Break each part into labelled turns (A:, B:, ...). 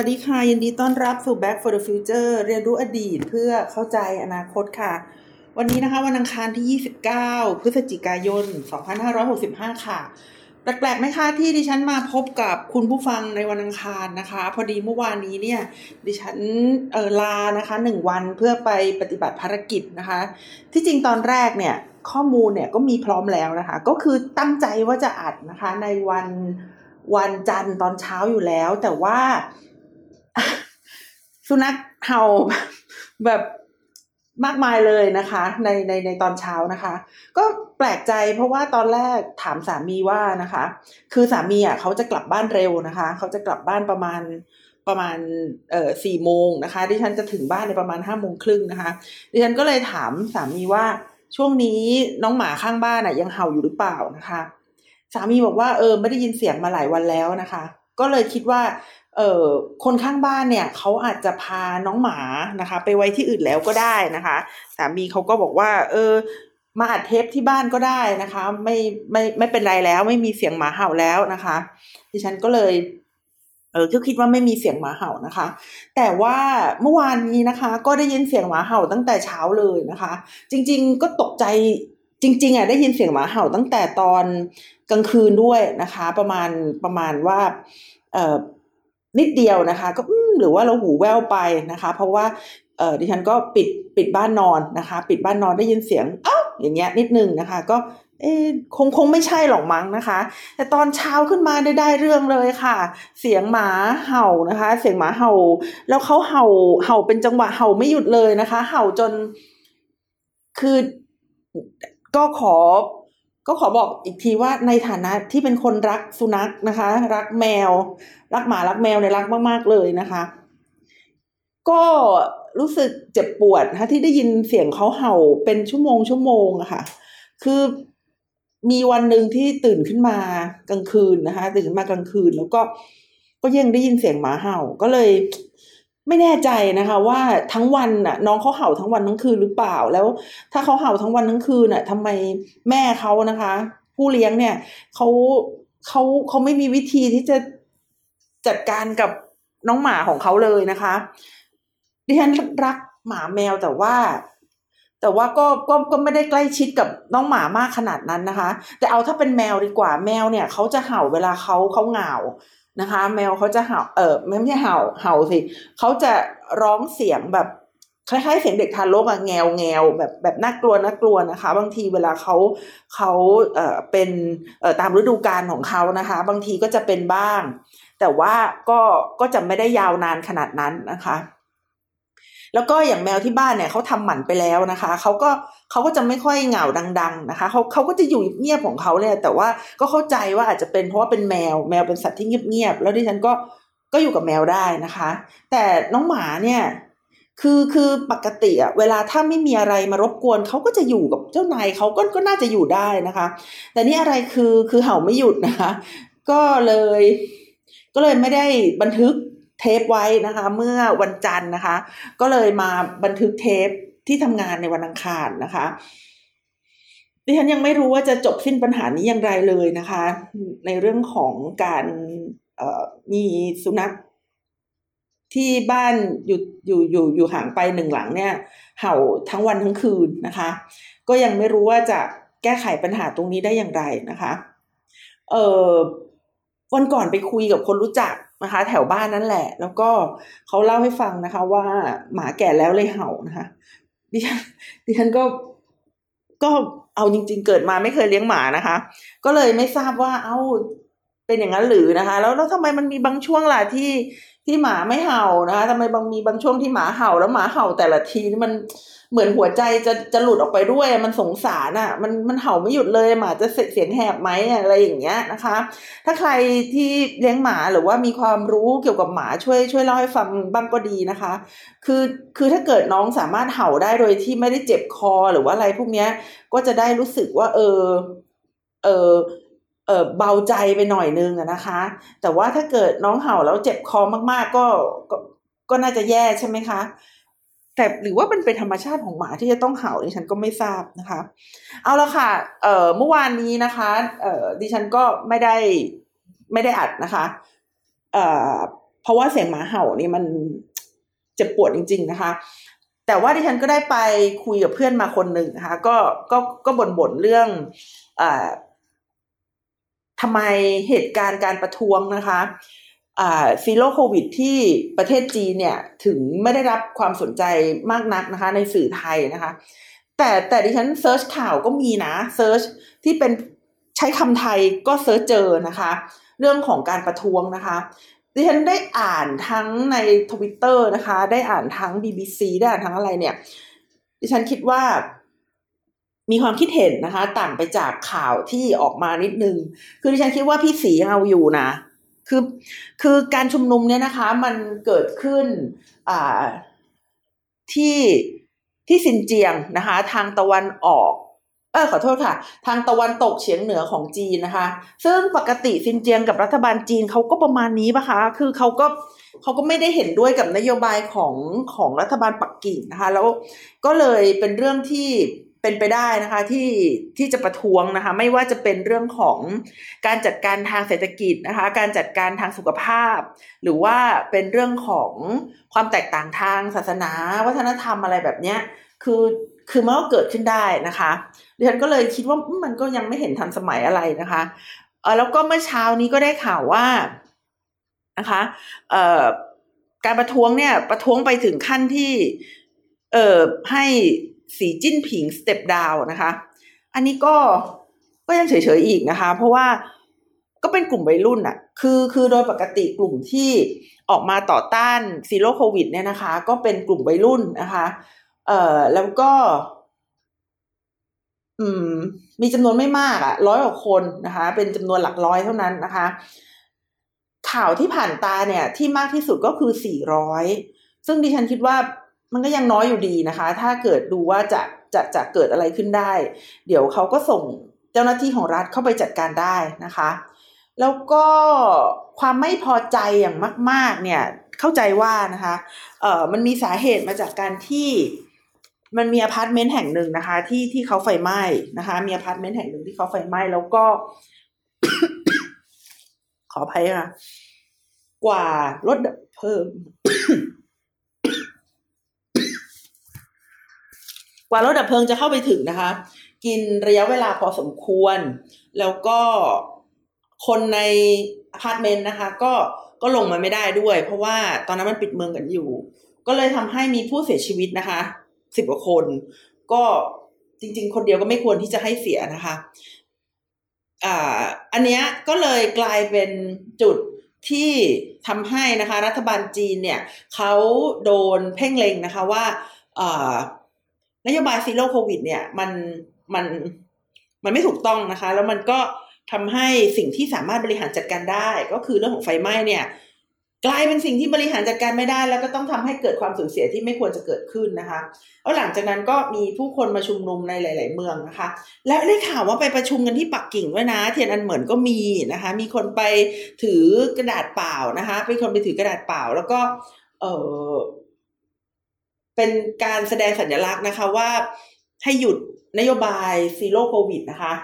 A: สวัสดีค่ะ ยินดีต้อนรับสู่ Back for the Future เรียนรู้อดีตเพื่อเข้าใจอนาคตค่ะ วันนี้นะคะ วันอังคารที่ 29 พฤศจิกายน 2565 ค่ะ แปลกๆไหมคะที่ดิฉันมาพบกับคุณผู้ฟังในวันอังคารนะคะ พอดีเมื่อวานนี้เนี่ย ดิฉันเออลานะคะหนึ่งวันเพื่อไปปฏิบัติภารกิจนะคะ ที่จริงตอนแรกเนี่ย ข้อมูลเนี่ยก็มีพร้อมแล้วนะคะ ก็คือตั้งใจว่าจะอัดนะคะในวันวันจันทร์ตอนเช้าอยู่แล้ว แต่ว่า สุนัขเห่าแบบมากมายเลยนะคะ ในในในตอนเช้านะคะ ก็แปลกใจเพราะว่าตอนแรกถามสามีว่านะคะ คือสามีอะเขาจะกลับบ้านเร็วนะคะ เขาจะกลับบ้านประมาณประมาณเอ่อสี่โมงนะคะ ดิฉันจะถึงบ้านในประมาณห้าโมงครึ่งนะคะ ดิฉันก็เลยถามสามีว่าช่วงนี้น้องหมาข้างบ้านอะยังเห่าอยู่หรือเปล่านะคะ สามีบอกว่าเออไม่ได้ยินเสียงมาหลายวันแล้วนะคะ ก็เลยคิดว่า เออคนข้างบ้านเนี่ยเขาอาจจะพาน้องหมานะคะ ไปไว้ที่อื่นแล้วก็ได้นะคะ สามีเขาก็บอกว่า เออมาอัดเทปที่บ้านก็ได้นะคะ ไม่ไม่ไม่เป็นไรแล้ว ไม่มีเสียงหมาเห่าแล้วนะคะดิฉันก็เลยเออก็คิดว่าไม่มีเสียงหมาเห่านะคะ แต่ว่าเมื่อวานนี้นะคะ ก็ได้ยินเสียงหมาเห่าตั้งแต่เช้าเลยนะคะ จริง ๆ ก็ตกใจจริง ๆอะได้ยินเสียงหมาเห่าตั้งแต่ตอนกลางคืนด้วยนะคะ ประมาณประมาณว่าเออ นิดเดียวนะคะ ก็หรือว่าเราหูแว่วไปนะคะ เพราะว่าเออดิฉันก็ปิดปิดบ้านนอนนะคะ ปิดบ้านนอนได้ยินเสียงเอ้าอย่างเงี้ยนิดนึงนะคะ ก็เอ๊คงคงไม่ใช่หรอกมั้งนะคะ แต่ตอนเช้าขึ้นมาได้ได้เรื่องเลยค่ะ เสียงหมาเห่านะคะ เสียงหมาเห่า แล้วเขาเห่าเห่าเป็นจังหวะเห่าไม่หยุดเลยนะคะ เห่าจนคือก็ขอ ก็ขอบอกอีกทีว่าในฐานะที่เป็นคนรักสุนัขนะคะ รักแมว รักหมารักแมวเนี่ยรักมาก ๆ เลยนะคะ ก็รู้สึกเจ็บปวดนะคะที่ได้ยินเสียงเขาเห่าเป็นชั่วโมงชั่วโมงอะค่ะ คือมีวันหนึ่งที่ตื่นขึ้นมากลางคืนนะคะ ตื่นมากลางคืนแล้วก็ก็ยังได้ยินเสียงหมาเห่าก็เลย ไม่แน่ใจนะคะ ว่าทั้งวันน่ะ น้องเขาเห่าทั้งวันทั้งคืนหรือเปล่าแล้ว ถ้าเขาเห่าทั้งวันทั้งคืนน่ะทำไมแม่เขานะคะ ผู้เลี้ยงเนี่ยเขาเขาเขาไม่มีวิธีที่จะจัดการกับน้องหมาของเขาเลยนะคะดิฉันรักหมาแมวแต่ว่า แต่ว่าก็ก็ก็ไม่ได้ใกล้ชิดกับน้องหมามากขนาดนั้นนะคะ แต่เอาถ้าเป็นแมวดีกว่าแมวเนี่ยเขาจะเห่าเวลาเขาเขาเหงา นะคะ แมวเขาจะเห่าเออไม่ใช่เห่าเห่าสิเขาจะร้องเสียงแบบคล้ายๆเสียงเด็กทารกอะแงวแงวแบบแบบน่ากลัวน่ากลัวนะคะ บางทีเวลาเขาเขาเอ่อเป็นเอ่อตามฤดูกาลของเขานะคะ บางทีก็จะเป็นบ้าง แต่ว่าก็ก็จะไม่ได้ยาวนานขนาดนั้นนะคะ แล้วก็อย่างแมวที่บ้านเนี่ยเขาทำหมันไปแล้วนะคะเขาก็เขาก็จะไม่ค่อยเหงาดัง ๆนะคะเขาเขาก็จะอยู่เงียบของเขาเนี่ยแต่ว่าก็เข้าใจว่าอาจจะเป็นเพราะว่าเป็นแมวแมวเป็นสัตว์ที่เงียบๆแล้วดิฉันก็ก็อยู่กับแมวได้นะคะ แต่น้องหมาเนี่ยคือคือปกติอะเวลาถ้าไม่มีอะไรมารบกวนเขาก็จะอยู่กับเจ้านายเขาก็ก็น่าจะอยู่ได้นะคะ แต่นี่อะไรคือคือเห่าไม่หยุดนะคะ ก็เลย ก็เลยไม่ได้บันทึก เทปไว้นะคะ เมื่อวันจันทร์นะคะ ก็เลยมาบันทึกเทปที่ทำงานในวันอังคารนะคะดิฉันยังไม่รู้ว่าจะจบสิ้นปัญหานี้อย่างไรเลยนะคะ ในเรื่องของการมีสุนัขที่บ้านอยู่อยู่อยู่อยู่ห่างไปหนึ่งหลังเนี่ย เห่าทั้งวันทั้งคืนนะคะ ก็ยังไม่รู้ว่าจะแก้ไขปัญหาตรงนี้ได้อย่างไรนะคะ เออวันก่อนไปคุยกับคนรู้จัก นะคะ แถวบ้านนั่นแหละ แล้วก็เขาเล่าให้ฟังนะคะ ว่าหมาแก่แล้วเลยเห่านะคะดิฉันดิฉันก็ก็เอาจริง ๆ เกิดมาไม่เคยเลี้ยงหมานะคะ ก็เลยไม่ทราบว่า เอาเป็นอย่างนั้นหรือนะคะ แล้วแล้วทำไมมันมีบางช่วงล่ะที่ ที่หมาไม่เห่านะคะทำไมบางมีบางช่วงที่หมาเห่าแล้วหมาเห่าแต่ละทีนี่มันเหมือนหัวใจจะจะหลุดออกไปด้วยมันสงสารอะมันมันเห่าไม่หยุดเลยหมาจะเสียงแหบไหมอะไรอย่างเงี้ยนะคะ ถ้าใครที่เลี้ยงหมาหรือว่ามีความรู้เกี่ยวกับหมาช่วยช่วยเล่าให้ฟังบ้างก็ดีนะคะ คือคือถ้าเกิดน้องสามารถเห่าได้โดยที่ไม่ได้เจ็บคอหรือว่าอะไรพวกเนี้ยก็จะได้รู้สึกว่า เออเออ เออเบาใจไปหน่อยนึงนะคะ แต่ว่าถ้าเกิดน้องเห่าแล้วเจ็บคอมากๆก็ก็ก็น่าจะแย่ใช่ไหมคะ แต่หรือว่ามันเป็นธรรมชาติของหมาที่จะต้องเห่าดิฉันก็ไม่ทราบนะคะ เอาละค่ะเอ่อเมื่อวานนี้นะคะเอ่อดิฉันก็ไม่ได้ไม่ได้อัดนะคะเอ่อพราะว่าเสียงหมาเห่านี่มันเจ็บปวดจริง ๆ นะคะแต่ว่าดิฉันก็ได้ไปคุยกับเพื่อนมาคนหนึ่งนะคะก็ก็ก็บ่นๆเรื่องอ่า ทำไมเหตุการณ์การประท้วงนะคะซีโร่โควิดที่ประเทศจีนเนี่ยถึงไม่ได้รับความสนใจมากนักนะคะ ในสื่อไทยนะคะ แต่แต่ดิฉัน search ข่าวก็มีนะ search ที่เป็นใช้คำไทยก็ search เจอนะคะ เรื่องของการประท้วงนะคะดิฉันได้อ่านทั้งในทวิตเตอร์นะคะ ได้อ่านทั้ง BBC ได้อ่านทั้งอะไรเนี่ย ดิฉันคิดว่า มีความคิดเห็นนะคะ ต่างไปจากข่าวที่ออกมานิดนึง คือดิฉันคิดว่าพี่สีเอาอยู่นะคือคือการชุมนุมเนี่ยนะคะ มันเกิดขึ้นอ่าที่ที่ซินเจียงนะคะ ทางตะวันออก เออขอโทษค่ะ ทางตะวันตกเฉียงเหนือของจีนนะคะ ซึ่งปกติซินเจียงกับรัฐบาลจีนเขาก็ประมาณนี้ปะคะ คือเขาก็เขาก็ไม่ได้เห็นด้วยกับนโยบายของของรัฐบาลปักกิ่งนะคะ แล้วก็เลยเป็นเรื่องที่ เป็นไปได้นะคะที่ที่จะประท้วงนะคะ ไม่ว่าจะเป็นเรื่องของการจัดการทางเศรษฐกิจนะคะ การจัดการทางสุขภาพ หรือว่าเป็นเรื่องของความแตกต่างทางศาสนา วัฒนธรรมอะไรแบบเนี้ยคือคือมันก็เกิดขึ้นได้นะคะดิฉันก็เลยคิดว่ามันก็ยังไม่เห็นทันสมัยอะไรนะคะเออแล้วก็เมื่อเช้านี้ก็ได้ข่าวว่านะคะเอ่อการประท้วงเนี่ยประท้วงไปถึงขั้นที่ เอ่อให้ สีจิ้นผิงสเต็ปดาวนะคะ อันนี้ก็ก็ยังเฉยๆอีกนะคะ เพราะว่าก็เป็นกลุ่มวัยรุ่นอะคือคือโดยปกติกลุ่มที่ออกมาต่อต้านซีโร่โควิดเนี่ยนะคะ ก็เป็นกลุ่มวัยรุ่นนะคะเอ่อแล้วก็ อืม มีจำนวนไม่มากอะร้อยกว่าคนนะคะ เป็นจำนวนหลักร้อยเท่านั้นนะคะ ข่าวที่ผ่านตาเนี่ย ที่มากที่สุดก็คือสี่ร้อยซึ่งดิฉันคิดว่า มันก็ยังน้อยอยู่ดีนะคะ ถ้าเกิดดูว่าจะจะจะเกิดอะไรขึ้นได้ เดี๋ยวเขาก็ส่งเจ้าหน้าที่ของรัฐเข้าไปจัดการได้นะคะ แล้วก็ความไม่พอใจอย่างมาก ๆ เนี่ยเข้าใจว่านะคะเอ่อมันมีสาเหตุมาจากการที่มันมีอพาร์ตเมนต์แห่งหนึ่งนะคะ ที่ที่เขาไฟไหม้นะคะ มีอพาร์ตเมนต์แห่งหนึ่งที่เขาไฟไหม้แล้วก็ ขออภัยค่ะกว่ารถดับเพลิง กว่ารถดับเพลิงจะเข้าไปถึงนะคะ กินระยะเวลาพอสมควร แล้วก็คนในอพาร์ตเมนต์นะคะ ก็ก็ลงมาไม่ได้ด้วย เพราะว่าตอนนั้นมันปิดเมืองกันอยู่ ก็เลยทำให้มีผู้เสียชีวิตนะคะสิบกว่าคน ก็จริง ๆ คนเดียวก็ไม่ควรที่จะให้เสียนะคะอ่าอันเนี้ยก็เลยกลายเป็นจุดที่ทำให้นะคะ รัฐบาลจีนเนี่ยเขาโดนเพ่งเล็งนะคะว่าอ่า นโยบายซีโร่โควิด เนี่ย มันมันมันไม่ถูกต้องนะคะ แล้วมันก็ทำให้สิ่งที่สามารถบริหารจัดการได้ ก็คือเรื่องของไฟไหม้เนี่ย กลายเป็นสิ่งที่บริหารจัดการไม่ได้ แล้วก็ต้องทำให้เกิดความสูญเสียที่ไม่ควรจะเกิดขึ้นนะคะแล้วหลังจากนั้นก็มีผู้คนมาชุมนุมในหลาย ๆ เมืองนะคะ และได้ข่าวว่าไปประชุมกันที่ปักกิ่งด้วยนะ เทียนอันเหมินก็มีนะคะ มีคนไปถือกระดาษเปล่านะคะ เป็นคนไปถือกระดาษเปล่า แล้วก็ เออ เป็นการแสดงสัญลักษณ์นะคะว่าให้หยุดนโยบาย zero COVID นะคะ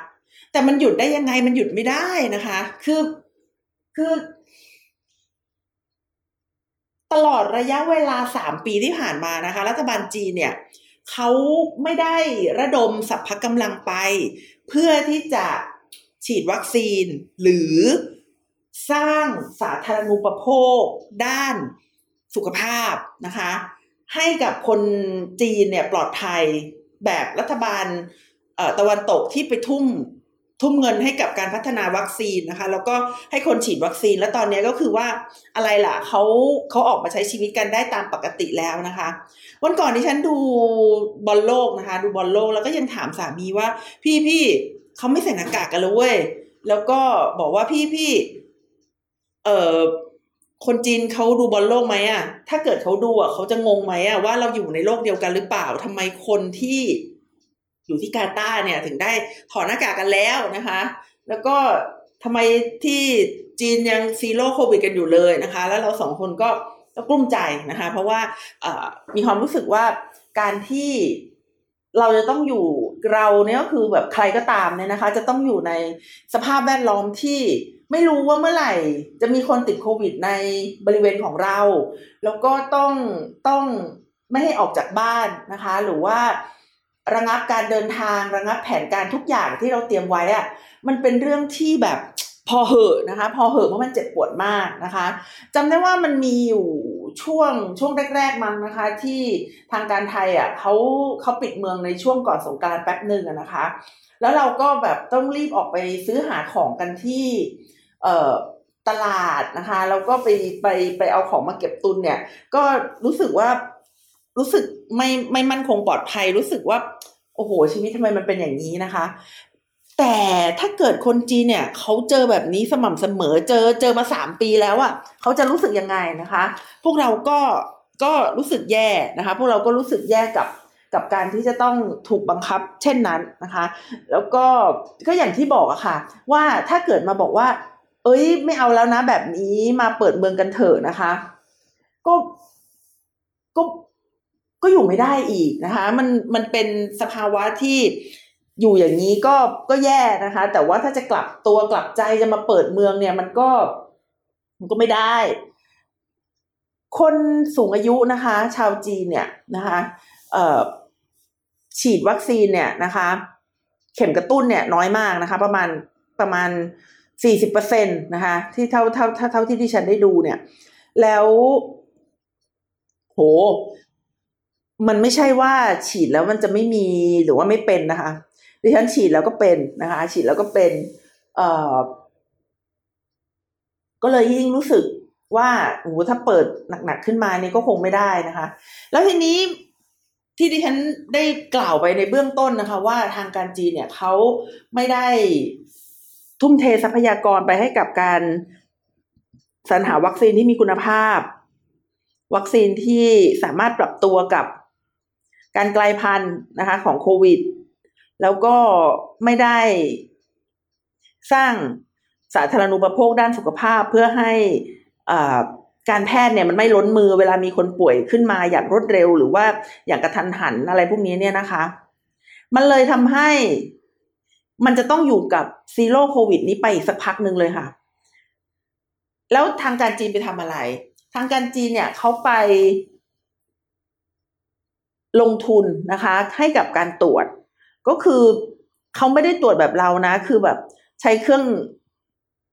A: แต่มันหยุดได้ยังไงมันหยุดไม่ได้นะคะ คือคือ ตลอดระยะเวลาสามปีที่ผ่านมานะคะ รัฐบาลจีนเนี่ยเขาไม่ได้ระดมสัพพกำลังไป เพื่อที่จะฉีดวัคซีน หรือสร้างสาธารณูปโภค ด้านสุขภาพนะคะ ให้กับคนจีนเนี่ยปลอดภัยแบบรัฐบาลตะวันตกที่ไปทุ่มทุ่มเงินให้กับการพัฒนาวัคซีนนะคะ แล้วก็ให้คนฉีดวัคซีนแล้วตอนนี้ก็คือว่าอะไรล่ะเขาเขาออกมาใช้ชีวิตกันได้ตามปกติแล้วนะคะ วันก่อนที่ฉันดูบอลโลกนะคะ ดูบอลโลกแล้วก็ยังถามสามีว่า พี่พี่เขาไม่ใส่หน้ากากกันเลยเว้ยแล้วก็บอกว่าพี่พี่เออ คนจีนเขาดูบอลโลกไหมอะถ้าเกิดเขาดูอะเขาจะงงไหมอะว่าเราอยู่ในโลกเดียวกันหรือเปล่าทำไมคนที่อยู่ที่กาตาร์เนี่ยถึงได้ถอดหน้ากากกันแล้วนะคะ แล้วก็ทำไมที่จีนยังซีโร่โควิดกันอยู่เลยนะคะ แล้วเราสองคนก็ก็กลุ้มใจนะคะ เพราะว่ามีความรู้สึกว่าการที่เราจะต้องอยู่เราเนี่ยก็คือแบบใครก็ตามเนี่ยนะคะ จะต้องอยู่ในสภาพแวดล้อมที่ ไม่รู้ว่าเมื่อไหร่ จะมีคนติดโควิดในบริเวณของเรา แล้วก็ต้องต้องไม่ให้ออกจากบ้านนะคะ หรือว่าระงับการเดินทางระงับแผนการทุกอย่างที่เราเตรียมไว้อะมันเป็นเรื่องที่แบบพอเหอะนะคะ พอเหอะเพราะมันเจ็บปวดมากนะคะจำได้ว่ามันมีอยู่ช่วงช่วงแรก ๆมั้งนะคะ ที่ทางการไทยอะเขาเขาปิดเมืองในช่วงก่อนสงการแป๊บหนึ่งนะคะ แล้วเราก็แบบต้องรีบออกไปซื้อหาของกันที่ ตลาดนะคะแล้วก็ไปไปไปเอาของมาเก็บตุนเนี่ย ก็รู้สึกว่ารู้สึกไม่ไม่มั่นคงปลอดภัย รู้สึกว่า โอ้โห ชีวิตทำไมมันเป็นอย่างนี้นะคะ แต่ถ้าเกิดคนจีนเนี่ยเขาเจอแบบนี้สม่ำเสมอเจอเจอมาสามปีแล้วอะ่ะเขาจะรู้สึกยังไงนะคะ พวกเราก็ก็รู้สึกแย่นะคะ พวกเราก็รู้สึกแย่กับกับการที่จะต้องถูกบังคับเช่นนั้นนะคะ แล้วก็ก็อย่างที่บอกอะค่ะ ว่าถ้าเกิดมาบอกว่า เอ้ยไม่เอาแล้วนะ แบบนี้มาเปิดเมืองกันเถอะนะคะ ก็ก็ก็อยู่ไม่ได้อีกนะคะ มันมันเป็นสภาวะที่อยู่อย่างนี้ก็ก็แย่นะคะ แต่ว่าถ้าจะกลับตัวกลับใจจะมาเปิดเมืองเนี่ย มันก็มันก็ไม่ได้ คนสูงอายุนะคะ ชาวจีนเนี่ยนะคะเอ่อฉีดวัคซีนเนี่ยนะคะ เข็มกระตุ้นเนี่ยน้อยมากนะคะ ประมาณประมาณ สี่สิบเปอร์เซ็นตนะคะ ที่เท่าเท่าเท่าเท่าที่ที่ฉันได้ดูเนี่ย แล้วโห มันไม่ใช่ว่าฉีดแล้วมันจะไม่มีหรือว่าไม่เป็นนะคะ ดิฉันฉีดแล้วก็เป็นนะคะ ฉีดแล้วก็เป็น เอ่อ ก็เลยยิ่งรู้สึกว่าโอ้โหถ้าเปิดหนักๆขึ้นมานี่ก็คงไม่ได้นะคะ แล้วทีนี้ที่ดิฉันได้กล่าวไปในเบื้องต้นนะคะ ว่าทางการจีนเนี่ยเขาไม่ได้ ทุ่มเททรัพยากรไปให้กับการสรรหาวัคซีนที่มีคุณภาพ วัคซีนที่สามารถปรับตัวกับการกลายพันธุ์นะคะของโควิด แล้วก็ไม่ได้สร้างสาธารณูปโภคด้านสุขภาพเพื่อให้การแพทย์เนี่ยมันไม่ล้นมือเวลามีคนป่วยขึ้นมาอย่างรวดเร็ว หรือว่าอย่างกระทันหันอะไรพวกนี้เนี่ยนะคะ มันเลยทำให้ มันจะต้องอยู่กับซีโร่โควิดนี้ไปสักพักหนึ่งเลยค่ะ แล้วทางการจีนไปทำอะไร ทางการจีนเนี่ยเขาไปลงทุนนะคะ ให้กับการตรวจ ก็คือเขาไม่ได้ตรวจแบบเรานะ คือแบบใช้เครื่อง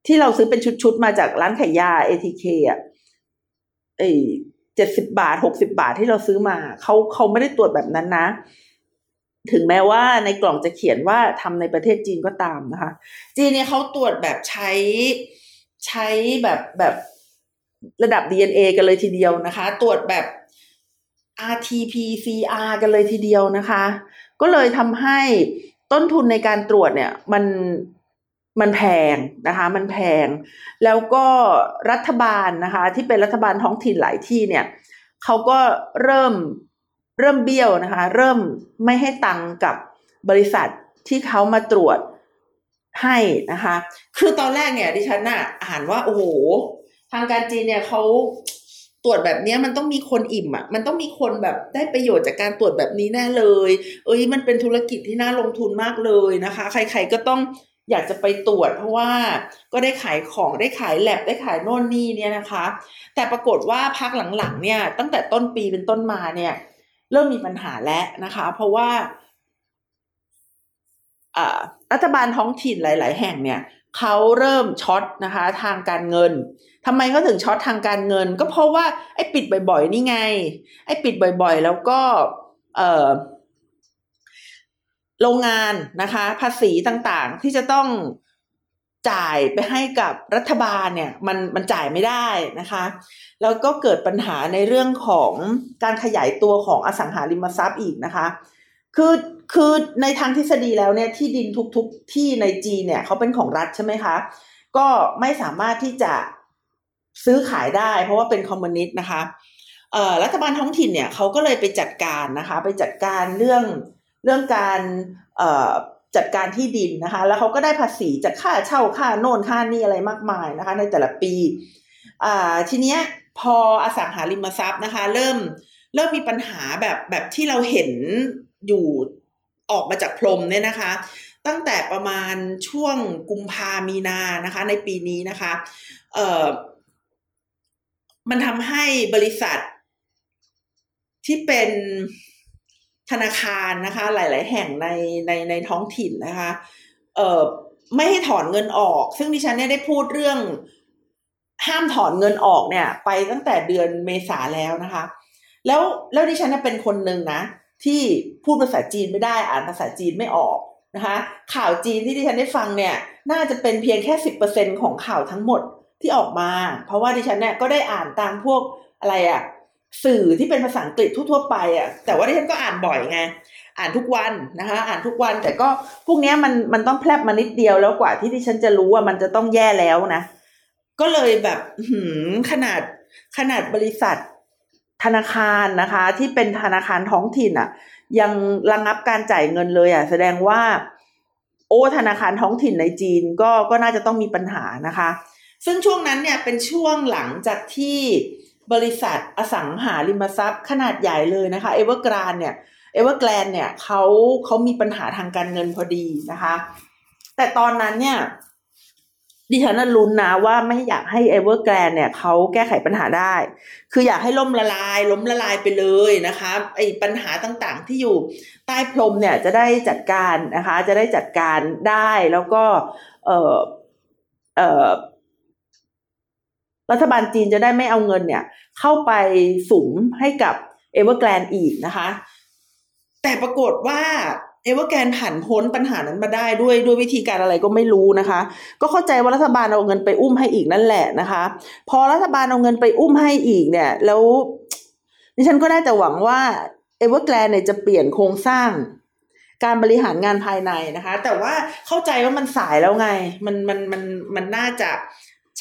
A: ที่เราซื้อเป็นชุดๆ มาจากร้านขายยา ATK อะเอเจ็ดสิบาทหกสิบาทที่เราซื้อมา เขาเขาไม่ได้ตรวจแบบนั้นนะ ถึงแม้ว่าในกล่องจะเขียนว่าทำในประเทศจีนก็ตามนะคะ จีนเนี่ยเขาตรวจแบบใช้ใช้แบบแบบระดับ DNA กันเลยทีเดียวนะคะ ตรวจแบบ RT-PCR กันเลยทีเดียวนะคะ ก็เลยทำให้ต้นทุนในการตรวจเนี่ยมันมันแพงนะคะมันแพง แล้วก็รัฐบาลนะคะ ที่เป็นรัฐบาลท้องถิ่นหลายที่เนี่ยเขาก็เริ่ม เริ่มเบี้ยวนะคะ เริ่มไม่ให้ตังกับบริษัทที่เขามาตรวจให้นะคะ คือตอนแรกเนี่ยดิฉันน่ะอ่านว่าโอ้โหทางการจีนเนี่ยเขาตรวจแบบนี้มันต้องมีคนอิ่มอะ มันต้องมีคนแบบได้ประโยชน์จากการตรวจแบบนี้แน่เลย เอ้ยมันเป็นธุรกิจที่น่าลงทุนมากเลยนะคะ ใคร ๆก็ต้องอยากจะไปตรวจ เพราะว่าก็ได้ขายของได้ขายแลบได้ขายโน่นนี่เนี่ยนะคะ แต่ปรากฏว่าพักหลังๆเนี่ย ตั้งแต่ต้นปีเป็นต้นมาเนี่ย เริ่มมีปัญหาแล้วนะคะ เพราะว่ารัฐบาลท้องถิ่นหลาย ๆ แห่งเนี่ยเขาเริ่มช็อตนะคะทางการเงินทำไมเขาถึงช็อตทางการเงิน ก็เพราะว่าไอ้ปิดบ่อยๆ นี่ไง ไอ้ปิดบ่อยๆ แล้วก็เออโรงงานนะคะ ภาษีต่างๆ ที่จะต้อง จ่ายไปให้กับรัฐบาลเนี่ยมันมันจ่ายไม่ได้นะคะ แล้วก็เกิดปัญหาในเรื่องของการขยายตัวของอสังหาริมทรัพย์อีกนะคะ คือคือในทางทฤษฎีแล้วเนี่ยที่ดินทุกๆที่ในจีนเนี่ยเขาเป็นของรัฐใช่ไหมคะ ก็ไม่สามารถที่จะซื้อขายได้ เพราะว่าเป็นคอมมิวนิสต์นะคะรัฐบาลท้องถิ่นเนี่ยเขาก็เลยไปจัดการนะคะ ไปจัดการเรื่องเรื่องการ จัดการที่ดินนะคะ แล้วเขาก็ได้ภาษีจากค่าเช่าค่าโน่นค่านี่อะไรมากมายนะคะ ในแต่ละปีทีเนี้ยพออสังหาริมทรัพย์นะคะ เริ่มเริ่มมีปัญหาแบบแบบที่เราเห็นอยู่ออกมาจากพรมเนี่ยนะคะ ตั้งแต่ประมาณช่วงกุมภามีนานะคะ ในปีนี้นะคะเอ่อมันทำให้บริษัทที่เป็น ธนาคารนะคะ หลาย ๆ แห่งในในในท้องถิ่นนะคะ เอ่อไม่ให้ถอนเงินออก ซึ่งดิฉันเนี่ยได้พูดเรื่องห้ามถอนเงินออกเนี่ย ไปตั้งแต่เดือนเมษาแล้วนะคะ แล้วแล้วดิฉันเป็นคนหนึ่งนะ ที่พูดภาษาจีนไม่ได้อ่านภาษาจีนไม่ออกนะคะ ข่าวจีนที่ดิฉันได้ฟังเนี่ย น่าจะเป็นเพียงแค่สิบเปอร์เซ็นของข่าวทั้งหมดที่ออกมา เพราะว่าดิฉันเนี่ยก็ได้อ่านตามพวกอะไรอะ สื่อที่เป็นภาษาอังกฤษทั่วๆไปอะแต่ว่าดิฉันก็อ่านบ่อยไงอ่านทุกวันนะคะ อ่านทุกวันแต่ก็พวกนี้มันมันต้องแพลบมานิดเดียวแล้วกว่าที่ดิฉันจะรู้ว่ามันจะต้องแย่แล้วนะก็เลยแบบหืมขนาดขนาดบริษัทธนาคารนะคะ ที่เป็นธนาคารท้องถิ่นอะ่ะ ยังระงับการจ่ายเงินเลยอะ่ะ แสดงว่า โอ้ธนาคารท้องถิ่นในจีนก็ก็น่าจะต้องมีปัญหานะคะ ซึ่งช่วงนั้นเนี่ยเป็นช่วงหลังจากที่ บริษัทอสังหาริมทรัพย์ ขนาดใหญ่เลยนะคะเอเวอร์กรานเนี่ยเอเวอร์แกลนเนี่ยเขาเขามีปัญหาทางการเงินพอดีนะคะ แต่ตอนนั้นเนี่ยดิฉันน่ะลุ้นนะว่าไม่อยากให้เอเวอร์แกลนเนี่ยเขาแก้ไขปัญหาได้ คืออยากให้ล่มละลาย ล้มละลายไปเลยนะคะไอ้ปัญหาต่างๆ ที่อยู่ใต้พรมเนี่ยจะได้จัดการนะคะ จะได้จัดการได้แล้วก็เออเออ รัฐบาลจีนจะได้ไม่เอาเงินเนี่ย เข้าไปอุ้มให้กับเอเวอร์แกลนอีกนะคะ แต่ปรากฏว่าเอเวอร์แกนผ่านพ้นปัญหานั้นมาได้ด้วยด้วยวิธีการอะไรก็ไม่รู้นะคะ ก็เข้าใจว่ารัฐบาลเอาเงินไปอุ้มให้อีกนั่นแหละนะคะ พอรัฐบาลเอาเงินไปอุ้มให้อีกเนี่ย แล้วดิฉันก็ได้แต่หวังว่าเอเวอร์แกลนเนี่ยจะเปลี่ยนโครงสร้างการบริหารงานภายในนะคะ แต่ว่าเข้าใจว่ามันสายแล้วไง มันมันมันมันน่าจะ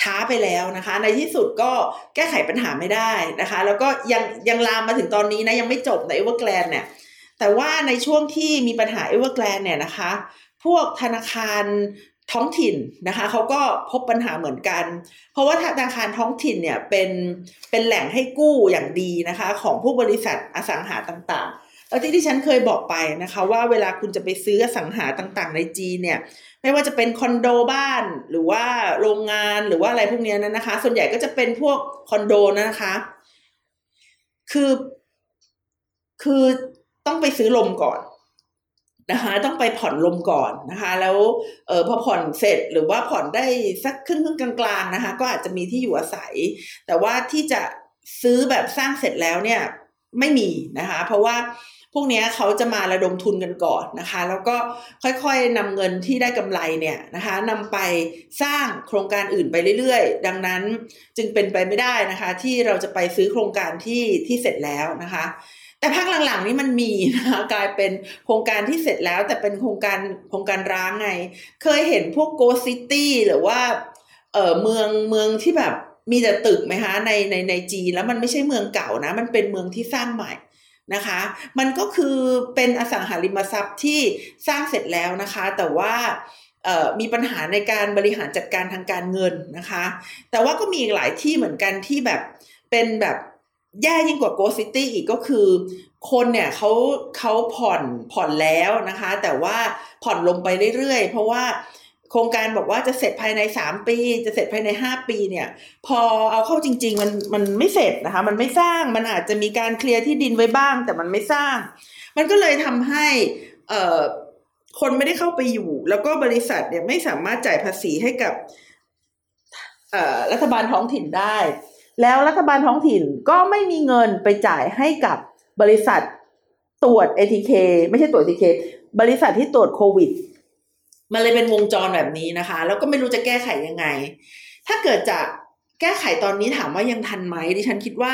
A: ช้าไปแล้วนะคะ ในที่สุดก็แก้ไขปัญหาไม่ได้นะคะ แล้วก็ยังยังลามมาถึงตอนนี้นะยังไม่จบในเอเวอร์แกลนเนี่ยแต่ว่าในช่วงที่มีปัญหาเอเวอร์แกลนเนี่ยนะคะ พวกธนาคารท้องถิ่นนะคะเขาก็พบปัญหาเหมือนกัน เพราะว่าธนาคารท้องถิ่นเนี่ยเป็นเป็นแหล่งให้กู้อย่างดีนะคะ ของพวกบริษัทอสังหาต่างๆ แล้วที่ที่ฉันเคยบอกไปนะคะ ว่าเวลาคุณจะไปซื้ออสังหาต่างๆ ในจีนเนี่ย ไม่ว่าจะเป็นคอนโดบ้านหรือว่าโรงงานหรือว่าอะไรพวกนี้นะคะ ส่วนใหญ่ก็จะเป็นพวกคอนโดนะคะ คือคือต้องไปซื้อลมก่อนนะคะต้องไปผ่อนลมก่อนนะคะ แล้วเออพอผ่อนเสร็จหรือว่าผ่อนได้สักครึ่งครึ่งกลางๆนะคะ ก็อาจจะมีที่อยู่อาศัย แต่ว่าที่จะซื้อแบบสร้างเสร็จแล้วเนี่ยไม่มีนะคะ เพราะว่า พวกนี้เขาจะมาระดมทุนกันก่อนนะคะ แล้วก็ค่อยๆนำเงินที่ได้กำไรเนี่ยนะคะนำไปสร้างโครงการอื่นไปเรื่อยๆ ดังนั้นจึงเป็นไปไม่ได้นะคะ ที่เราจะไปซื้อโครงการที่ที่เสร็จแล้วนะคะแต่ภาคหลังๆนี้มันมีนะคะกลายเป็นโครงการที่เสร็จแล้ว แต่เป็นโครงการโครงการร้างไง เคยเห็นพวก ghost city หรือว่าเออเมืองเมืองที่แบบมีแต่ตึกไหมคะในในในจีนแล้วมันไม่ใช่เมืองเก่านะ มันเป็นเมืองที่สร้างใหม่ นะคะ มันก็คือเป็นอสังหาริมทรัพย์ที่สร้างเสร็จแล้วนะคะ แต่ว่ามีปัญหาในการบริหารจัดการทางการเงินนะคะ แต่ว่าก็มีอีกหลายที่เหมือนกันที่แบบเป็นแบบแย่ยิ่งกว่า ghost city อีกก็คือ คนเนี่ยเขาเขาผ่อนผ่อนแล้วนะคะ แต่ว่าผ่อนลงไปเรื่อยๆ เพราะว่า โครงการบอกว่าจะเสร็จภายในสามปี จะเสร็จภายในห้าปีเนี่ย พอเอาเข้าจริง ๆ มันมันไม่เสร็จนะคะ มันไม่สร้างมันอาจจะมีการเคลียร์ที่ดินไว้บ้าง แต่มันไม่สร้าง มันก็เลยทำให้เอ่อคนไม่ได้เข้าไปอยู่ แล้วก็บริษัทเนี่ยไม่สามารถจ่ายภาษีให้กับเอ่อรัฐบาลท้องถิ่นได้ แล้วรัฐบาลท้องถิ่นก็ไม่มีเงินไปจ่ายให้กับบริษัทตรวจ ATK ไม่ใช่ตรวจ ATK บริษัทที่ตรวจโควิด มันเลยเป็นวงจรแบบนี้นะคะ แล้วก็ไม่รู้จะแก้ไขยังไง ถ้าเกิดจะแก้ไขตอนนี้ถามว่ายังทันไหมดิฉันคิดว่า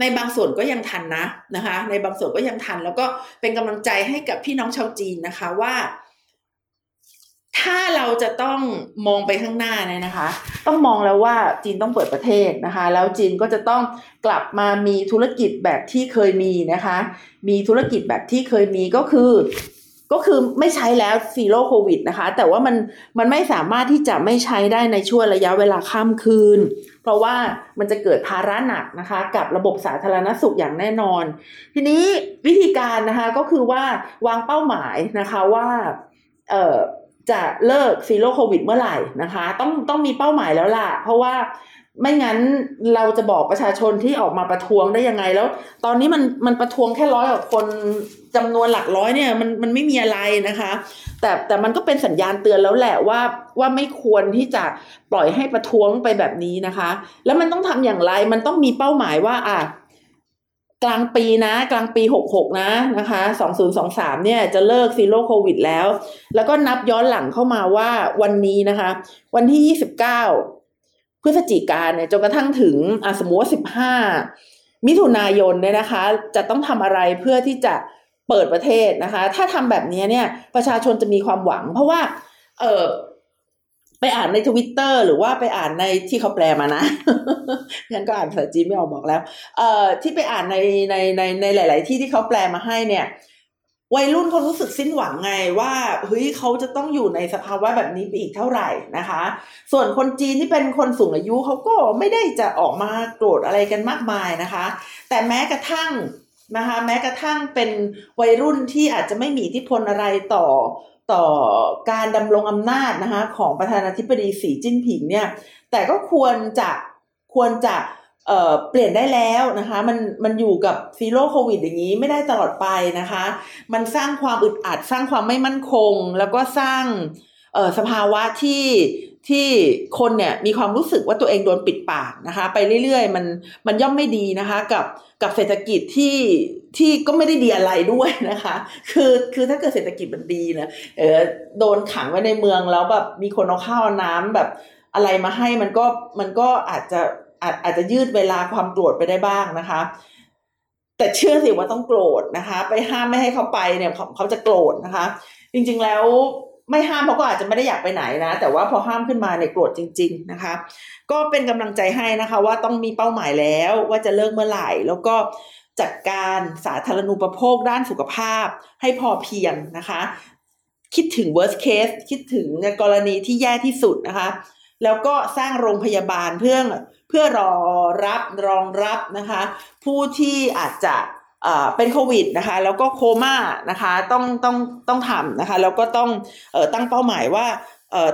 A: ในบางส่วนก็ยังทันนะนะคะ ในบางส่วนก็ยังทัน แล้วก็เป็นกำลังใจให้กับพี่น้องชาวจีนนะคะว่า ถ้าเราจะต้องมองไปข้างหน้าเนี่ยนะคะ ต้องมองแล้วว่าจีนต้องเปิดประเทศนะคะ แล้วจีนก็จะต้องกลับมามีธุรกิจแบบที่เคยมีนะคะ มีธุรกิจแบบที่เคยมีก็คือ ก็คือไม่ใช้แล้วซีโร่โควิดนะคะ แต่ว่ามันมันไม่สามารถที่จะไม่ใช้ได้ในช่วงระยะเวลาข้ามคืน เพราะว่ามันจะเกิดภาระหนักนะคะ กับระบบสาธารณสุขอย่างแน่นอน ทีนี้วิธีการนะคะก็คือว่าวางเป้าหมายนะคะว่าเอ่อจะเลิกซีโร่โควิดเมื่อไหร่นะคะ ต้องต้องมีเป้าหมายแล้วล่ะ เพราะว่า ไม่งั้นเราจะบอกประชาชนที่ออกมาประท้วงได้ยังไงแล้ว ตอนนี้มันมันประท้วงแค่ร้อยกว่าคนจำนวนหลักร้อยเนี่ยมันมันไม่มีอะไรนะคะ แต่แต่มันก็เป็นสัญญาณเตือนแล้วแหละว่าว่าไม่ควรที่จะปล่อยให้ประท้วงไปแบบนี้นะคะ แล้วมันต้องทำอย่างไรมันต้องมีเป้าหมายว่าอะกลางปีนะ กลางปีหกหกนะนะคะสองศูนย์สองสามเนี่ยจะเลิก Zero Covid แล้ว แล้วก็นับย้อนหลังเข้ามาว่าวันนี้นะคะ วันที่ยี่สิบเก้า พฤศจิกาเนี่ยจนกระทั่งถึงสมมติว่าสิบห้ามิถุนายนเนี่ยนะคะ จะต้องทำอะไรเพื่อที่จะเปิดประเทศนะคะ ถ้าทำแบบนี้เนี่ยประชาชนจะมีความหวัง เพราะว่า เออไปอ่านในทวิตเตอร์หรือว่าไปอ่านในที่เขาแปลมานะฉันก็อ่านภาษาจีนไม่ออกบอกแล้ว เอ่อที่ไปอ่านในในในในหลาย ๆ ที่ที่เขาแปลมาให้เนี่ย วัยรุ่นเขารู้สึกสิ้นหวังไงว่าเฮ้ยเขาจะต้องอยู่ในสภาวะแบบนี้ไปอีกเท่าไหร่นะคะ ส่วนคนจีนที่เป็นคนสูงอายุเขาก็ไม่ได้จะออกมาโกรธอะไรกันมากมายนะคะ แต่แม้กระทั่งนะคะแม้กระทั่งเป็นวัยรุ่นที่อาจจะไม่มีอิทธิพลอะไรต่อต่อการดำรงอำนาจนะคะของประธานาธิบดีสีจิ้นผิงเนี่ยแต่ก็ควรจะควรจะ เอ่อเปลี่ยนได้แล้วนะคะมันมันอยู่กับซีโร่โควิดอย่างนี้ไม่ได้ตลอดไปนะคะ มันสร้างความอึดอัดสร้างความไม่มั่นคง แล้วก็สร้างเอ่อสภาวะที่ที่คนเนี่ยมีความรู้สึกว่าตัวเองโดนปิดปากนะคะ ไปเรื่อยๆ มันมันย่อมไม่ดีนะคะ กับกับเศรษฐกิจที่ที่ก็ไม่ได้ดีอะไรด้วยนะคะ คือคือถ้าเกิดเศรษฐกิจมันดีนะเออโดนขังไว้ในเมืองแล้วแบบมีคนเอาข้าวน้ำแบบอะไรมาให้มันก็มันก็อาจจะ อาจอาจจะยืดเวลาความโกรธไปได้บ้างนะคะ แต่เชื่อสิว่าต้องโกรธนะคะ ไปห้ามไม่ให้เขาไปเนี่ยเขาเขาจะโกรธนะคะ จริงๆแล้วไม่ห้ามเขาก็อาจจะไม่ได้อยากไปไหนนะ แต่ว่าพอห้ามขึ้นมาเนี่ยโกรธจริง ๆนะคะ ก็เป็นกำลังใจให้นะคะ ว่าต้องมีเป้าหมายแล้วว่าจะเลิกเมื่อไหร่ แล้วก็จัดการสาธารณูปโภคด้านสุขภาพให้พอเพียงนะคะ คิดถึง worst case คิดถึงกรณีที่แย่ที่สุดนะคะ แล้วก็สร้างโรงพยาบาลเพื่อ เพื่อรอรับรองรับนะคะ ผู้ที่อาจจะเป็นโควิดนะคะแล้วก็โคม่านะคะต้องต้องต้องทำนะคะแล้วก็ต้องออตั้งเป้าหมายว่า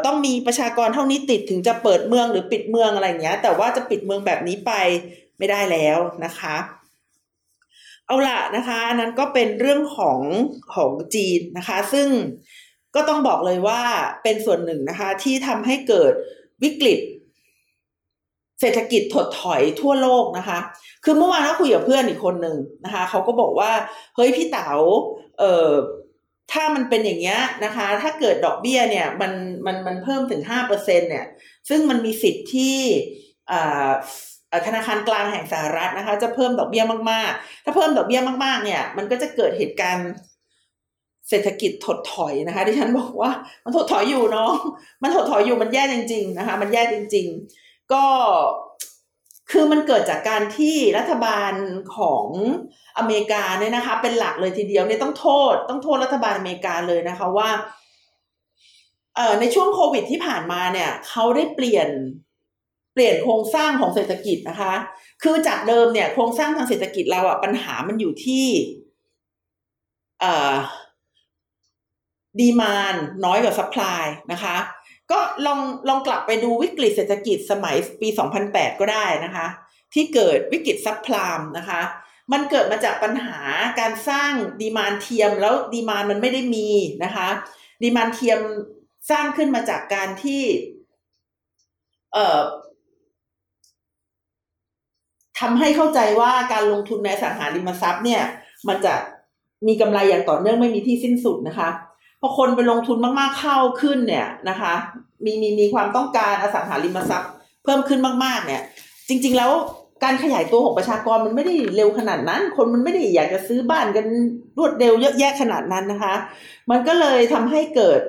A: ต้องมีประชากรเท่านี้ติดถึงจะเปิดเมืองหรือปิดเมืองอะไรเงี้ย แต่ว่าจะปิดเมืองแบบนี้ไปไม่ได้แล้วนะคะ เอาละนะคะนั้นก็เป็นเรื่องของของจีนนะคะ ซึ่งก็ต้องบอกเลยว่าเป็นส่วนหนึ่งนะคะที่ทำให้เกิดวิกฤต เศรษฐกิจถดถอยทั่วโลกนะคะ คือเมื่อวานเราคุยกับเพื่อนอีกคนหนึ่งนะคะเขาก็บอกว่าเฮ้ยพี่เต๋าเอ่อถ้ามันเป็นอย่างเงี้ยนะคะ ถ้าเกิดดอกเบี้ยเนี่ยมันมันมันเพิ่มถึงห้าเปอร์เซ็นเนี่ย ซึ่งมันมีสิทธิ์ที่ธนาคารกลางแห่งสหรัฐนะคะ จะเพิ่มดอกเบี้ยมากๆ ถ้าเพิ่มดอกเบี้ยมากๆ เนี่ย มันก็จะเกิดเหตุการณ์เศรษฐกิจถดถอยนะคะที่ฉันบอกว่ามันถดถอยอยู่เนาะมันถดถอยอยู่มันแย่จริง ๆนะคะ มันแย่จริง ๆ ก็คือมันเกิดจากการที่รัฐบาลของอเมริกาเนี่ยนะคะ เป็นหลักเลยทีเดียวเนี่ยต้องโทษ ต้องโทษรัฐบาลอเมริกาเลยนะคะว่าเอ่อในช่วงโควิดที่ผ่านมาเนี่ยเขาได้เปลี่ยนเปลี่ยนโครงสร้างของเศรษฐกิจนะคะ คือจากเดิมเนี่ยโครงสร้างทางเศรษฐกิจเราอะปัญหามันอยู่ที่เอ่อ demand น้อยกว่า supply นะคะ ก็ลองลองกลับไปดูวิกฤตเศรษฐกิจสมัยปี 2008 ก็ได้นะคะ ที่เกิดวิกฤต subprime นะคะ มันเกิดมาจากปัญหาการสร้างdemand เทียมแล้ว demand มันไม่ได้มีนะคะ demand เทียมสร้างขึ้นมาจากการที่เอ่อทำให้เข้าใจว่าการลงทุนในอสังหาริมทรัพย์เนี่ย มันจะมีกำไรอย่างต่อเนื่องไม่มีที่สิ้นสุดนะคะ พอคนไปลงทุนมากๆเข้าขึ้นเนี่ยนะคะ มีมีมีความต้องการอสังหาริมทรัพย์ เพิ่มขึ้นมากๆ เนี่ย จริง ๆ แล้วการขยายตัวของประชากรมันไม่ได้เร็วขนาดนั้น คนมันไม่ได้อยากจะซื้อบ้านกันรวดเร็วเยอะแยะขนาดนั้นนะคะ มันก็เลยทำให้เกิด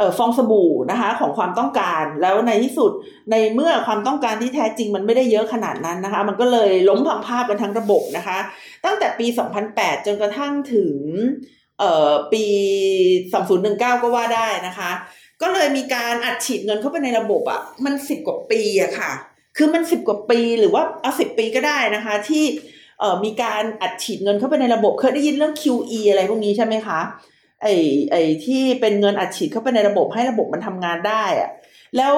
A: ออฟองสบู่นะคะของความต้องการแล้วในที่สุดในเมื่อความต้องการที่แท้จริงมันไม่ได้เยอะขนาดนั้นนะคะ มันก็เลยล้มพังภาพกันทั้งระบบนะคะ ตั้งแต่ปี 2008 จนกระทั่งถึง เอ่อปี 2019 ก็ว่าได้นะคะ ก็เลยมีการอัดฉีดเงินเข้าไปในระบบอะ่ะมันสิบกว่าปีอะค่ะ คือมันสิบกว่าปีหรือว่าเอาสิบปีก็ได้นะคะ ที่เอ่อมีการอัดฉีดเงินเข้าไปในระบบเคยได้ยินเรื่อง QE อะไรพวกนี้ใช่ไหมคะไอ้ไอ้ที่เป็นเงินอัดฉีดเข้าไปในระบบให้ระบบมันทำงานได้อะแล้ว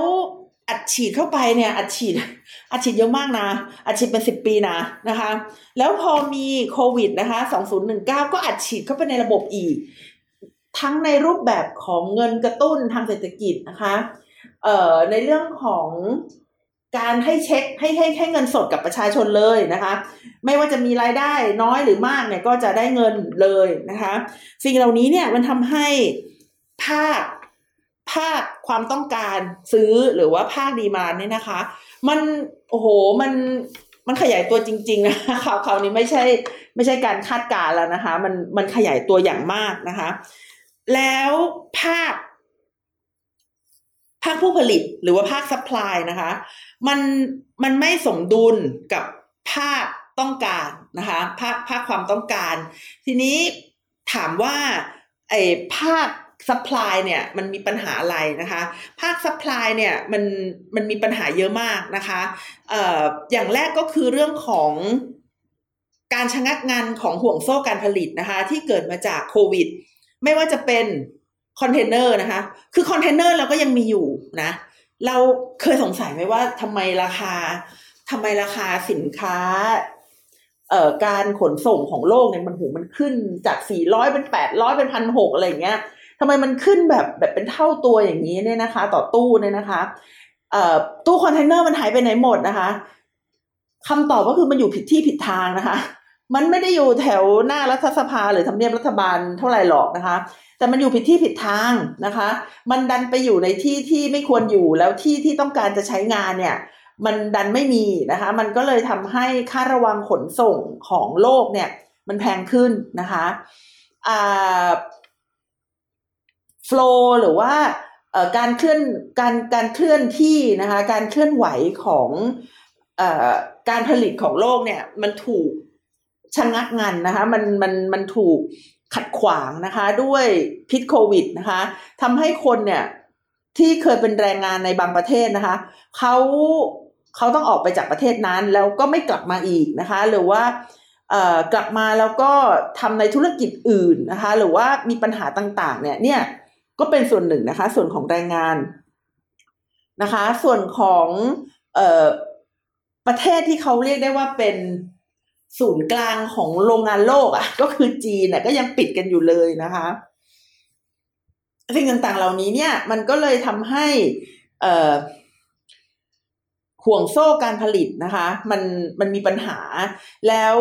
A: อัดฉีดเข้าไปเนี่ยอัดฉีดอัดฉีดเยอะมากนะอัดฉีดเป็นสิบปีนะนะคะ แล้วพอมีโควิดนะคะสองศูนย์หนึ่งเก้าก็อัดฉีดเข้าไปในระบบอีก ทั้งในรูปแบบของเงินกระตุ้นทางเศรษฐกิจนะคะเอ่อในเรื่องของการให้เช็คให้ให้ให้เงินสดกับประชาชนเลยนะคะ ไม่ว่าจะมีรายได้น้อยหรือมากเนี่ยก็จะได้เงินเลยนะคะ สิ่งเหล่านี้เนี่ยมันทำให้ภาค ภาคความต้องการซื้อหรือว่าภาคดีมานเนี่ยนะคะ มันโอ้โหมันมันขยายตัวจริง ๆ นะคะข่าวข่าวนี้ไม่ใช่ไม่ใช่การคาดการณ์แล้วนะคะ มันมันขยายตัวอย่างมากนะคะ แล้วภาคภาคผู้ผลิตหรือว่าภาค supply นะคะ มันมันไม่สมดุลกับภาคต้องการนะคะ ภาคภาคความต้องการ ทีนี้ถามว่าไอ้ภาค supply เนี่ยมันมีปัญหาอะไรนะคะ ภาค supply เนี่ยมันมันมีปัญหาเยอะมากนะคะเอ่ออย่างแรกก็คือเรื่องของการชะงักงานของห่วงโซ่การผลิตนะคะ ที่เกิดมาจากโควิด ไม่ว่าจะเป็นคอนเทนเนอร์นะคะ คือคอนเทนเนอร์เราก็ยังมีอยู่นะ เราเคยสงสัยไหมว่าทำไมราคาทำไมราคาสินค้าเอ่อการขนส่งของโลกเนี่ยมันโหมันขึ้นจากสี่ร้อยเป็นแปดร้อยเป็นพันหกอะไรอย่างเงี้ย ทำไมมันขึ้นแบบแบบเป็นเท่าตัวอย่างนี้เนี่ยนะคะ ต่อตู้เนี่ยนะคะเอ่อตู้คอนเทนเนอร์มันหายไปไหนหมดนะคะคำตอบก็คือมันอยู่ผิดที่ผิดทางนะคะ มันไม่ได้อยู่แถวหน้ารัฐสภาหรือทำเนียบรัฐบาลเท่าไหร่หรอกนะคะ แต่มันอยู่ผิดที่ผิดทางนะคะ มันดันไปอยู่ในที่ที่ไม่ควรอยู่แล้วที่ที่ต้องการจะใช้งานเนี่ย มันดันไม่มีนะคะ มันก็เลยทำให้ค่าระวังขนส่งของโลกเนี่ย มันแพงขึ้นนะคะอ่า ฟล์หรือว่าการเคลื่อนการการเคลื่อนที่นะคะการเคลื่อนไหวของอการผลิตของโลกเนี่ยมันถูกชะงักงันนะคะมันมันมันถูกขัดขวางนะคะด้วยพิษโควิดนะคะทำให้คนเนี่ยที่เคยเป็นแรงงานในบางประเทศนะคะเขาเขาต้องออกไปจากประเทศนั้นแล้วก็ไม่กลับมาอีกนะคะ หรือว่ากลับมาแล้วก็ทำในธุรกิจอื่นนะคะ หรือว่ามีปัญหาต่างๆ เนี่ยเนี่ย ก็เป็นส่วนหนึ่งนะคะ ส่วนของแรงงานนะคะ ส่วนของเอ่อประเทศที่เขาเรียกได้ว่าเป็นศูนย์กลางของโรงงานโลกอะ่ะ ก็คือจีนน่ะก็ยังปิดกันอยู่เลยนะคะสิ่งต่างๆเหล่านี้เนี่ย มันก็เลยทำให้เอ่อ ห่วงโซ่การผลิตนะคะ มันมันมีปัญหา แล้ว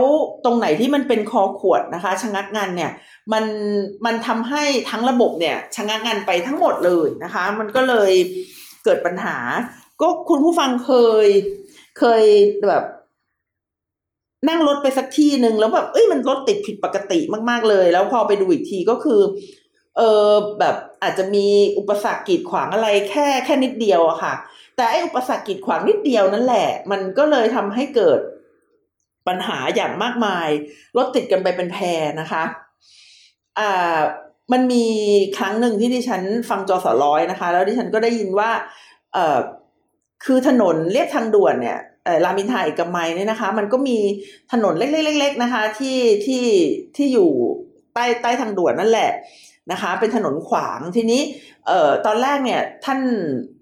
A: ตรงไหนที่มันเป็นคอขวดนะคะชะงักงานเนี่ยมันมันทำให้ทั้งระบบเนี่ยชะงักงานไปทั้งหมดเลยนะคะ มันก็เลยเกิดปัญหา ก็คุณผู้ฟังเคยเคยแบบนั่งรถไปสักที่หนึ่งแล้วแบบเอ้ยมันรถติดผิดปกติมากๆเลย แล้วพอไปดูอีกทีก็คือเออแบบอาจจะมีอุปสรรคกีดขวางอะไรแค่แค่นิดเดียวอะค่ะ แต่ไอ้อุปสรรคกีดขวางนิดเดียวนั่นแหละ มันก็เลยทำให้เกิดปัญหาอย่างมากมาย รถติดกันไปเป็นแพรนะคะอ่ามันมีครั้งหนึ่งที่ดิฉันฟังจอสร้อยนะคะ แล้วดิฉันก็ได้ยินว่าเอ่อคือถนนเรียบทางด่วนเนี่ยรามินทาเอกมัยเนี่ยนะคะ มันก็มีถนนเล็กๆๆนะคะ ที่ที่ที่อยู่ใต้ใต้ทางด่วนนั่นแหละนะคะ เป็นถนนขวางทีนี้เอ่อตอนแรกเนี่ยท่าน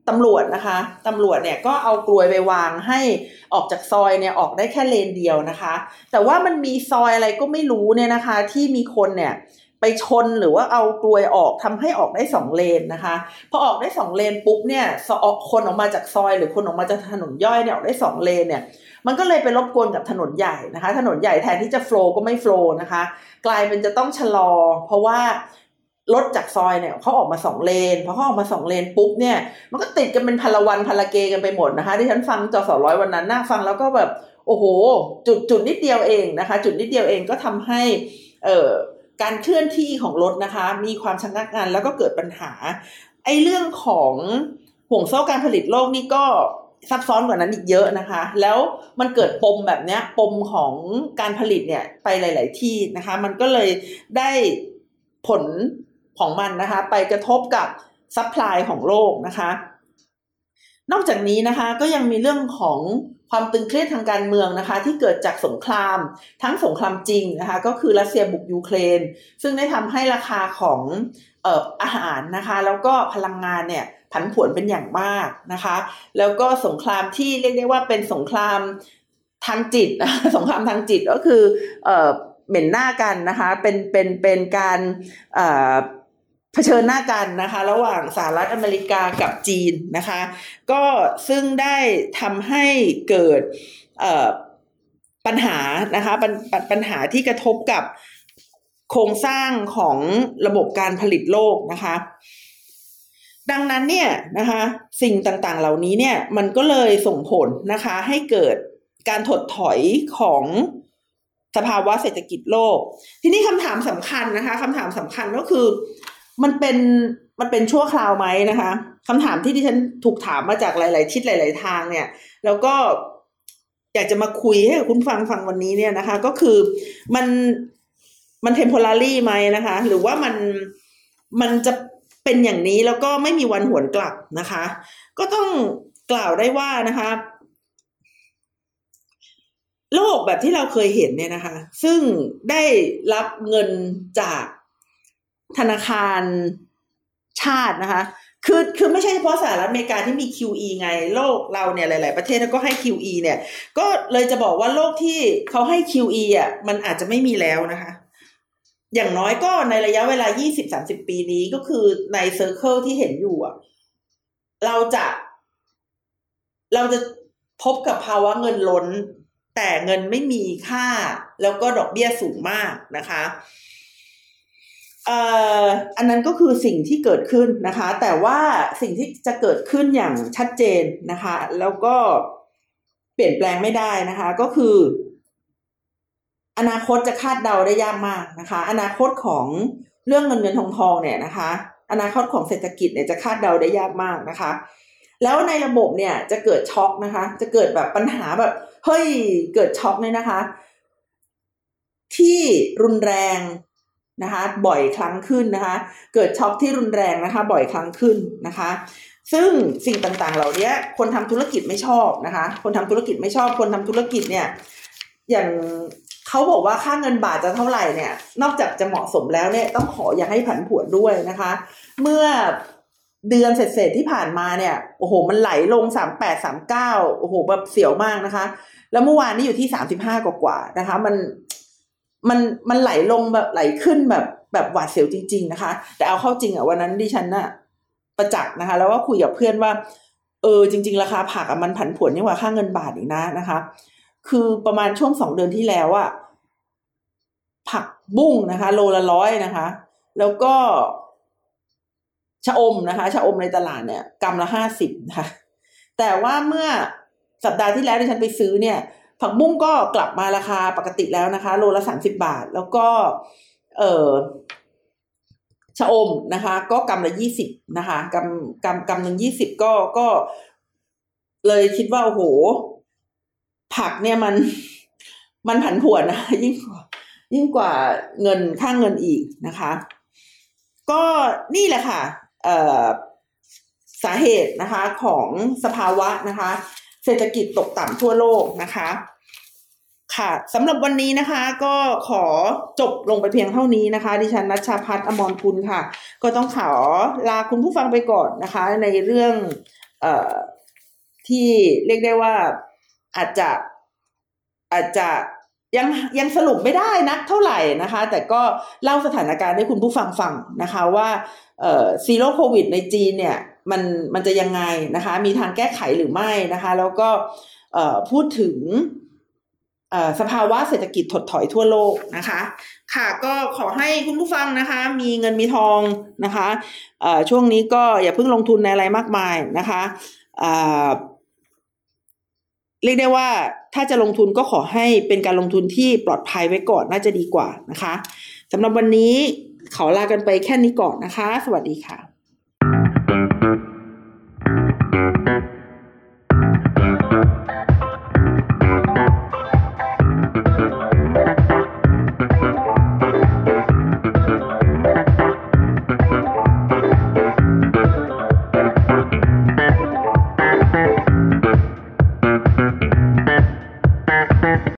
A: ตำรวจนะคะตำรวจเนี่ยก็เอากลวยไปวางให้ออกจากซอยเนี่ยออกได้แค่เลนเดียวนะคะ แต่ว่ามันมีซอยอะไรก็ไม่รู้เนี่ยนะคะ ที่มีคนเนี่ยไปชนหรือว่าเอากลวยออกทำให้ออกได้สองเลนนะคะพอออกได้สองเลนปุ๊บเนี่ยออกคนออกมาจากซอย หรือคนออกมาจากถนนย่อยเนี่ยออกได้สองเลนเนี่ยมันก็เลยไปรบกวนกับถนนใหญ่นะคะ ถนนใหญ่แทนที่จะโฟล์ก็ไม่โฟล์นะคะ กลายเป็นจะต้องชะลอ เพราะว่า รถจากซอยเนี่ยเขาออกมาสองเลนพอเขาออกมาสองเลนปุ๊บเนี่ยมันก็ติดกันเป็นพลวันพลเกกันไปหมดนะคะที่ฉันฟังจอสอร้อยวันนั้นน่าฟังแล้วก็แบบโอ้โห จุดจุดนิดเดียวเองนะคะ จุดนิดเดียวเองก็ทำให้เอ่อการเคลื่อนที่ของรถนะคะ มีความชะงักงานแล้วก็เกิดปัญหาไอ้เรื่องของห่วงโซ่การผลิตโลกนี่ก็ซับซ้อนกว่านั้นอีกเยอะนะคะ แล้วมันเกิดปมแบบเนี้ยปมของการผลิตเนี่ยไปหลาย ๆ ที่นะคะ มันก็เลยได้ผล ของมันนะคะไปกระทบกับ supply ของโลกนะคะ นอกจากนี้นะคะก็ยังมีเรื่องของความตึงเครียดทางการเมืองนะคะ ที่เกิดจากสงคราม ทั้งสงครามจริงนะคะก็คือรัสเซียบุกยูเครน ซึ่งได้ทำให้ราคาของเอ่ออาหารนะคะ แล้วก็พลังงานเนี่ยผันผวนเป็นอย่างมากนะคะ แล้วก็สงครามที่เรียกได้ว่าเป็นสงครามทางจิตสงครามทางจิตก็คือเอ่อเหม็นหน้ากันนะคะเป็นเป็นเป็นการเอ่อเผชิญหน้ากันนะคะ ระหว่างสหรัฐอเมริกากับจีนนะคะ ก็ซึ่งได้ทำให้เกิดปัญหานะคะปัญปัญปัญหาที่กระทบกับโครงสร้างของระบบการผลิตโลกนะคะ ดังนั้นเนี่ยนะคะสิ่งต่างๆเหล่านี้เนี่ยมันก็เลยส่งผลนะคะให้เกิดการถดถอยของสภาวะเศรษฐกิจโลก ทีนี้คำถามสำคัญนะคะคำถามสำคัญก็คือ มันเป็นมันเป็นชั่วคราวไหมนะคะคำถามที่ดิฉันถูกถามมาจากหลายๆทิศหลาย ๆ ทางเนี่ย แล้วก็อยากจะมาคุยให้กับคุณฟังฟังวันนี้เนี่ยนะคะ ก็คือมันมันเทมโพลารีไหมนะคะ หรือว่ามันมันจะเป็นอย่างนี้แล้วก็ไม่มีวันหวนกลับนะคะ ก็ต้องกล่าวได้ว่านะคะ โลกแบบที่เราเคยเห็นเนี่ยนะคะ ซึ่งได้รับเงินจาก ธนาคารชาตินะคะ คือคือไม่ใช่เฉพาะสหรัฐอเมริกาที่มี QE ไง โลกเราเนี่ยหลาย ๆ ประเทศก็ให้ QE เนี่ย ก็เลยจะบอกว่าโลกที่เขาให้ QE อะมันอาจจะไม่มีแล้วนะคะ อย่างน้อยก็ในระยะเวลา 20-30 ปีนี้ก็คือในเซอร์เคิลที่เห็นอยู่อะ เราจะ เราจะพบกับภาวะเงินล้น แต่เงินไม่มีค่า แล้วก็ดอกเบี้ยสูงมากนะคะ อ่ออันนั้นก็คือสิ่งที่เกิดขึ้นนะคะ แต่ว่าสิ่งที่จะเกิดขึ้นอย่างชัดเจนนะคะ แล้วก็เปลี่ยนแปลงไม่ได้นะคะ ก็คือ อนาคตจะคาดเดาได้ยากมากนะคะ อนาคตของเรื่องเงินเงินทองทองเนี่ยนะคะ อนาคตของเศรษฐกิจเนี่ยจะคาดเดาได้ยากมากนะคะ แล้วในระบบเนี่ยจะเกิดช็อกนะคะ จะเกิดแบบปัญหาแบบเฮ้ยเกิดช็อกเนี่ยนะคะ ที่รุนแรง นะคะบ่อยครั้งขึ้นนะคะ เกิดช็อกที่รุนแรงนะคะ บ่อยครั้งขึ้นนะคะ ซึ่งสิ่งต่างๆ เหล่านี้คนทำธุรกิจไม่ชอบนะคะ คนทำธุรกิจไม่ชอบ คนทำธุรกิจเนี่ยอย่างเขาบอกว่าค่าเงินบาทจะเท่าไหร่เนี่ย นอกจากจะเหมาะสมแล้วเนี่ยต้องขออย่าให้ผันผวนด้วยนะคะ เมื่อเดือนเศษที่ผ่านมาเนี่ยโอ้โห มันไหลลงสามแปดสามเก้าโอ้โหแบบเสียวมากนะคะ แล้วเมื่อวานนี้อยู่ที่สามสิบห้ากว่าๆนะคะ มัน มันมันไหลลงแบบไหลขึ้นแบบแบบหวาดเสียวจริง ๆ นะคะ แต่เอาเข้าจริงอะวันนั้นดิฉันน่ะประจักษ์นะคะ แล้วก็คุยกับเพื่อนว่า เออจริง ๆ ราคาผักอะมันผันผวนยิ่งกว่าค่าเงินบาทอีกนะนะคะ คือประมาณช่วงสองเดือนที่แล้วอะผักบุ้งนะคะ โลละร้อยนะคะ แล้วก็ชะอมนะคะชะอมในตลาดเนี่ยกำละห้าสิบนะคะแต่ว่าเมื่อสัปดาห์ที่แล้วที่ฉันไปซื้อเนี่ย ผักบุ้งก็กลับมาราคาปกติแล้วนะคะ โลละสามสิบาท แล้วก็ เออชะอมนะคะ ก็กำละยี่สิบนะคะกำกำกำหนึ่งยี่สิบก็ก็ เลยคิดว่าโอ้โห ผักเนี่ยมันมันผันผวนนะยิ่งกว่ายิ่งกว่าเงินค่างเงินอีกนะคะ ก็นี่แหละค่ะสาเหตุนะคะของสภาวะนะคะ เศรษฐกิจตกต่ำทั่วโลกนะคะค่ะสำหรับวันนี้นะคะก็ขอจบลงไปเพียงเท่านี้นะคะ ดิฉันนัชชาพัฒนอมรกุลค่ะ ก็ต้องขอลาคุณผู้ฟังไปก่อนนะคะ ในเรื่องเอ่อที่เรียกได้ว่าอาจจะอาจจะยังยังสรุปไม่ได้นักเท่าไหร่นะคะ แต่ก็เล่าสถานการณ์ให้คุณผู้ฟังฟังนะคะว่าเอ่อซีโร่โควิดในจีนเนี่ย มันมันจะยังไงนะคะ มีทางแก้ไขหรือไม่นะคะ แล้วก็พูดถึงสภาวะเศรษฐกิจถดถอยทั่วโลกนะคะ ค่ะก็ขอให้คุณผู้ฟังนะคะ มีเงินมีทองนะคะช่วงนี้ก็อย่าเพิ่งลงทุนในอะไรมากมายนะคะเรียกได้ว่าถ้าจะลงทุนก็ขอให้เป็นการลงทุนที่ปลอดภัยไว้ก่อนน่าจะดีกว่านะคะสำหรับวันนี้ขอลากันไปแค่นี้ก่อนนะคะ สวัสดีค่ะ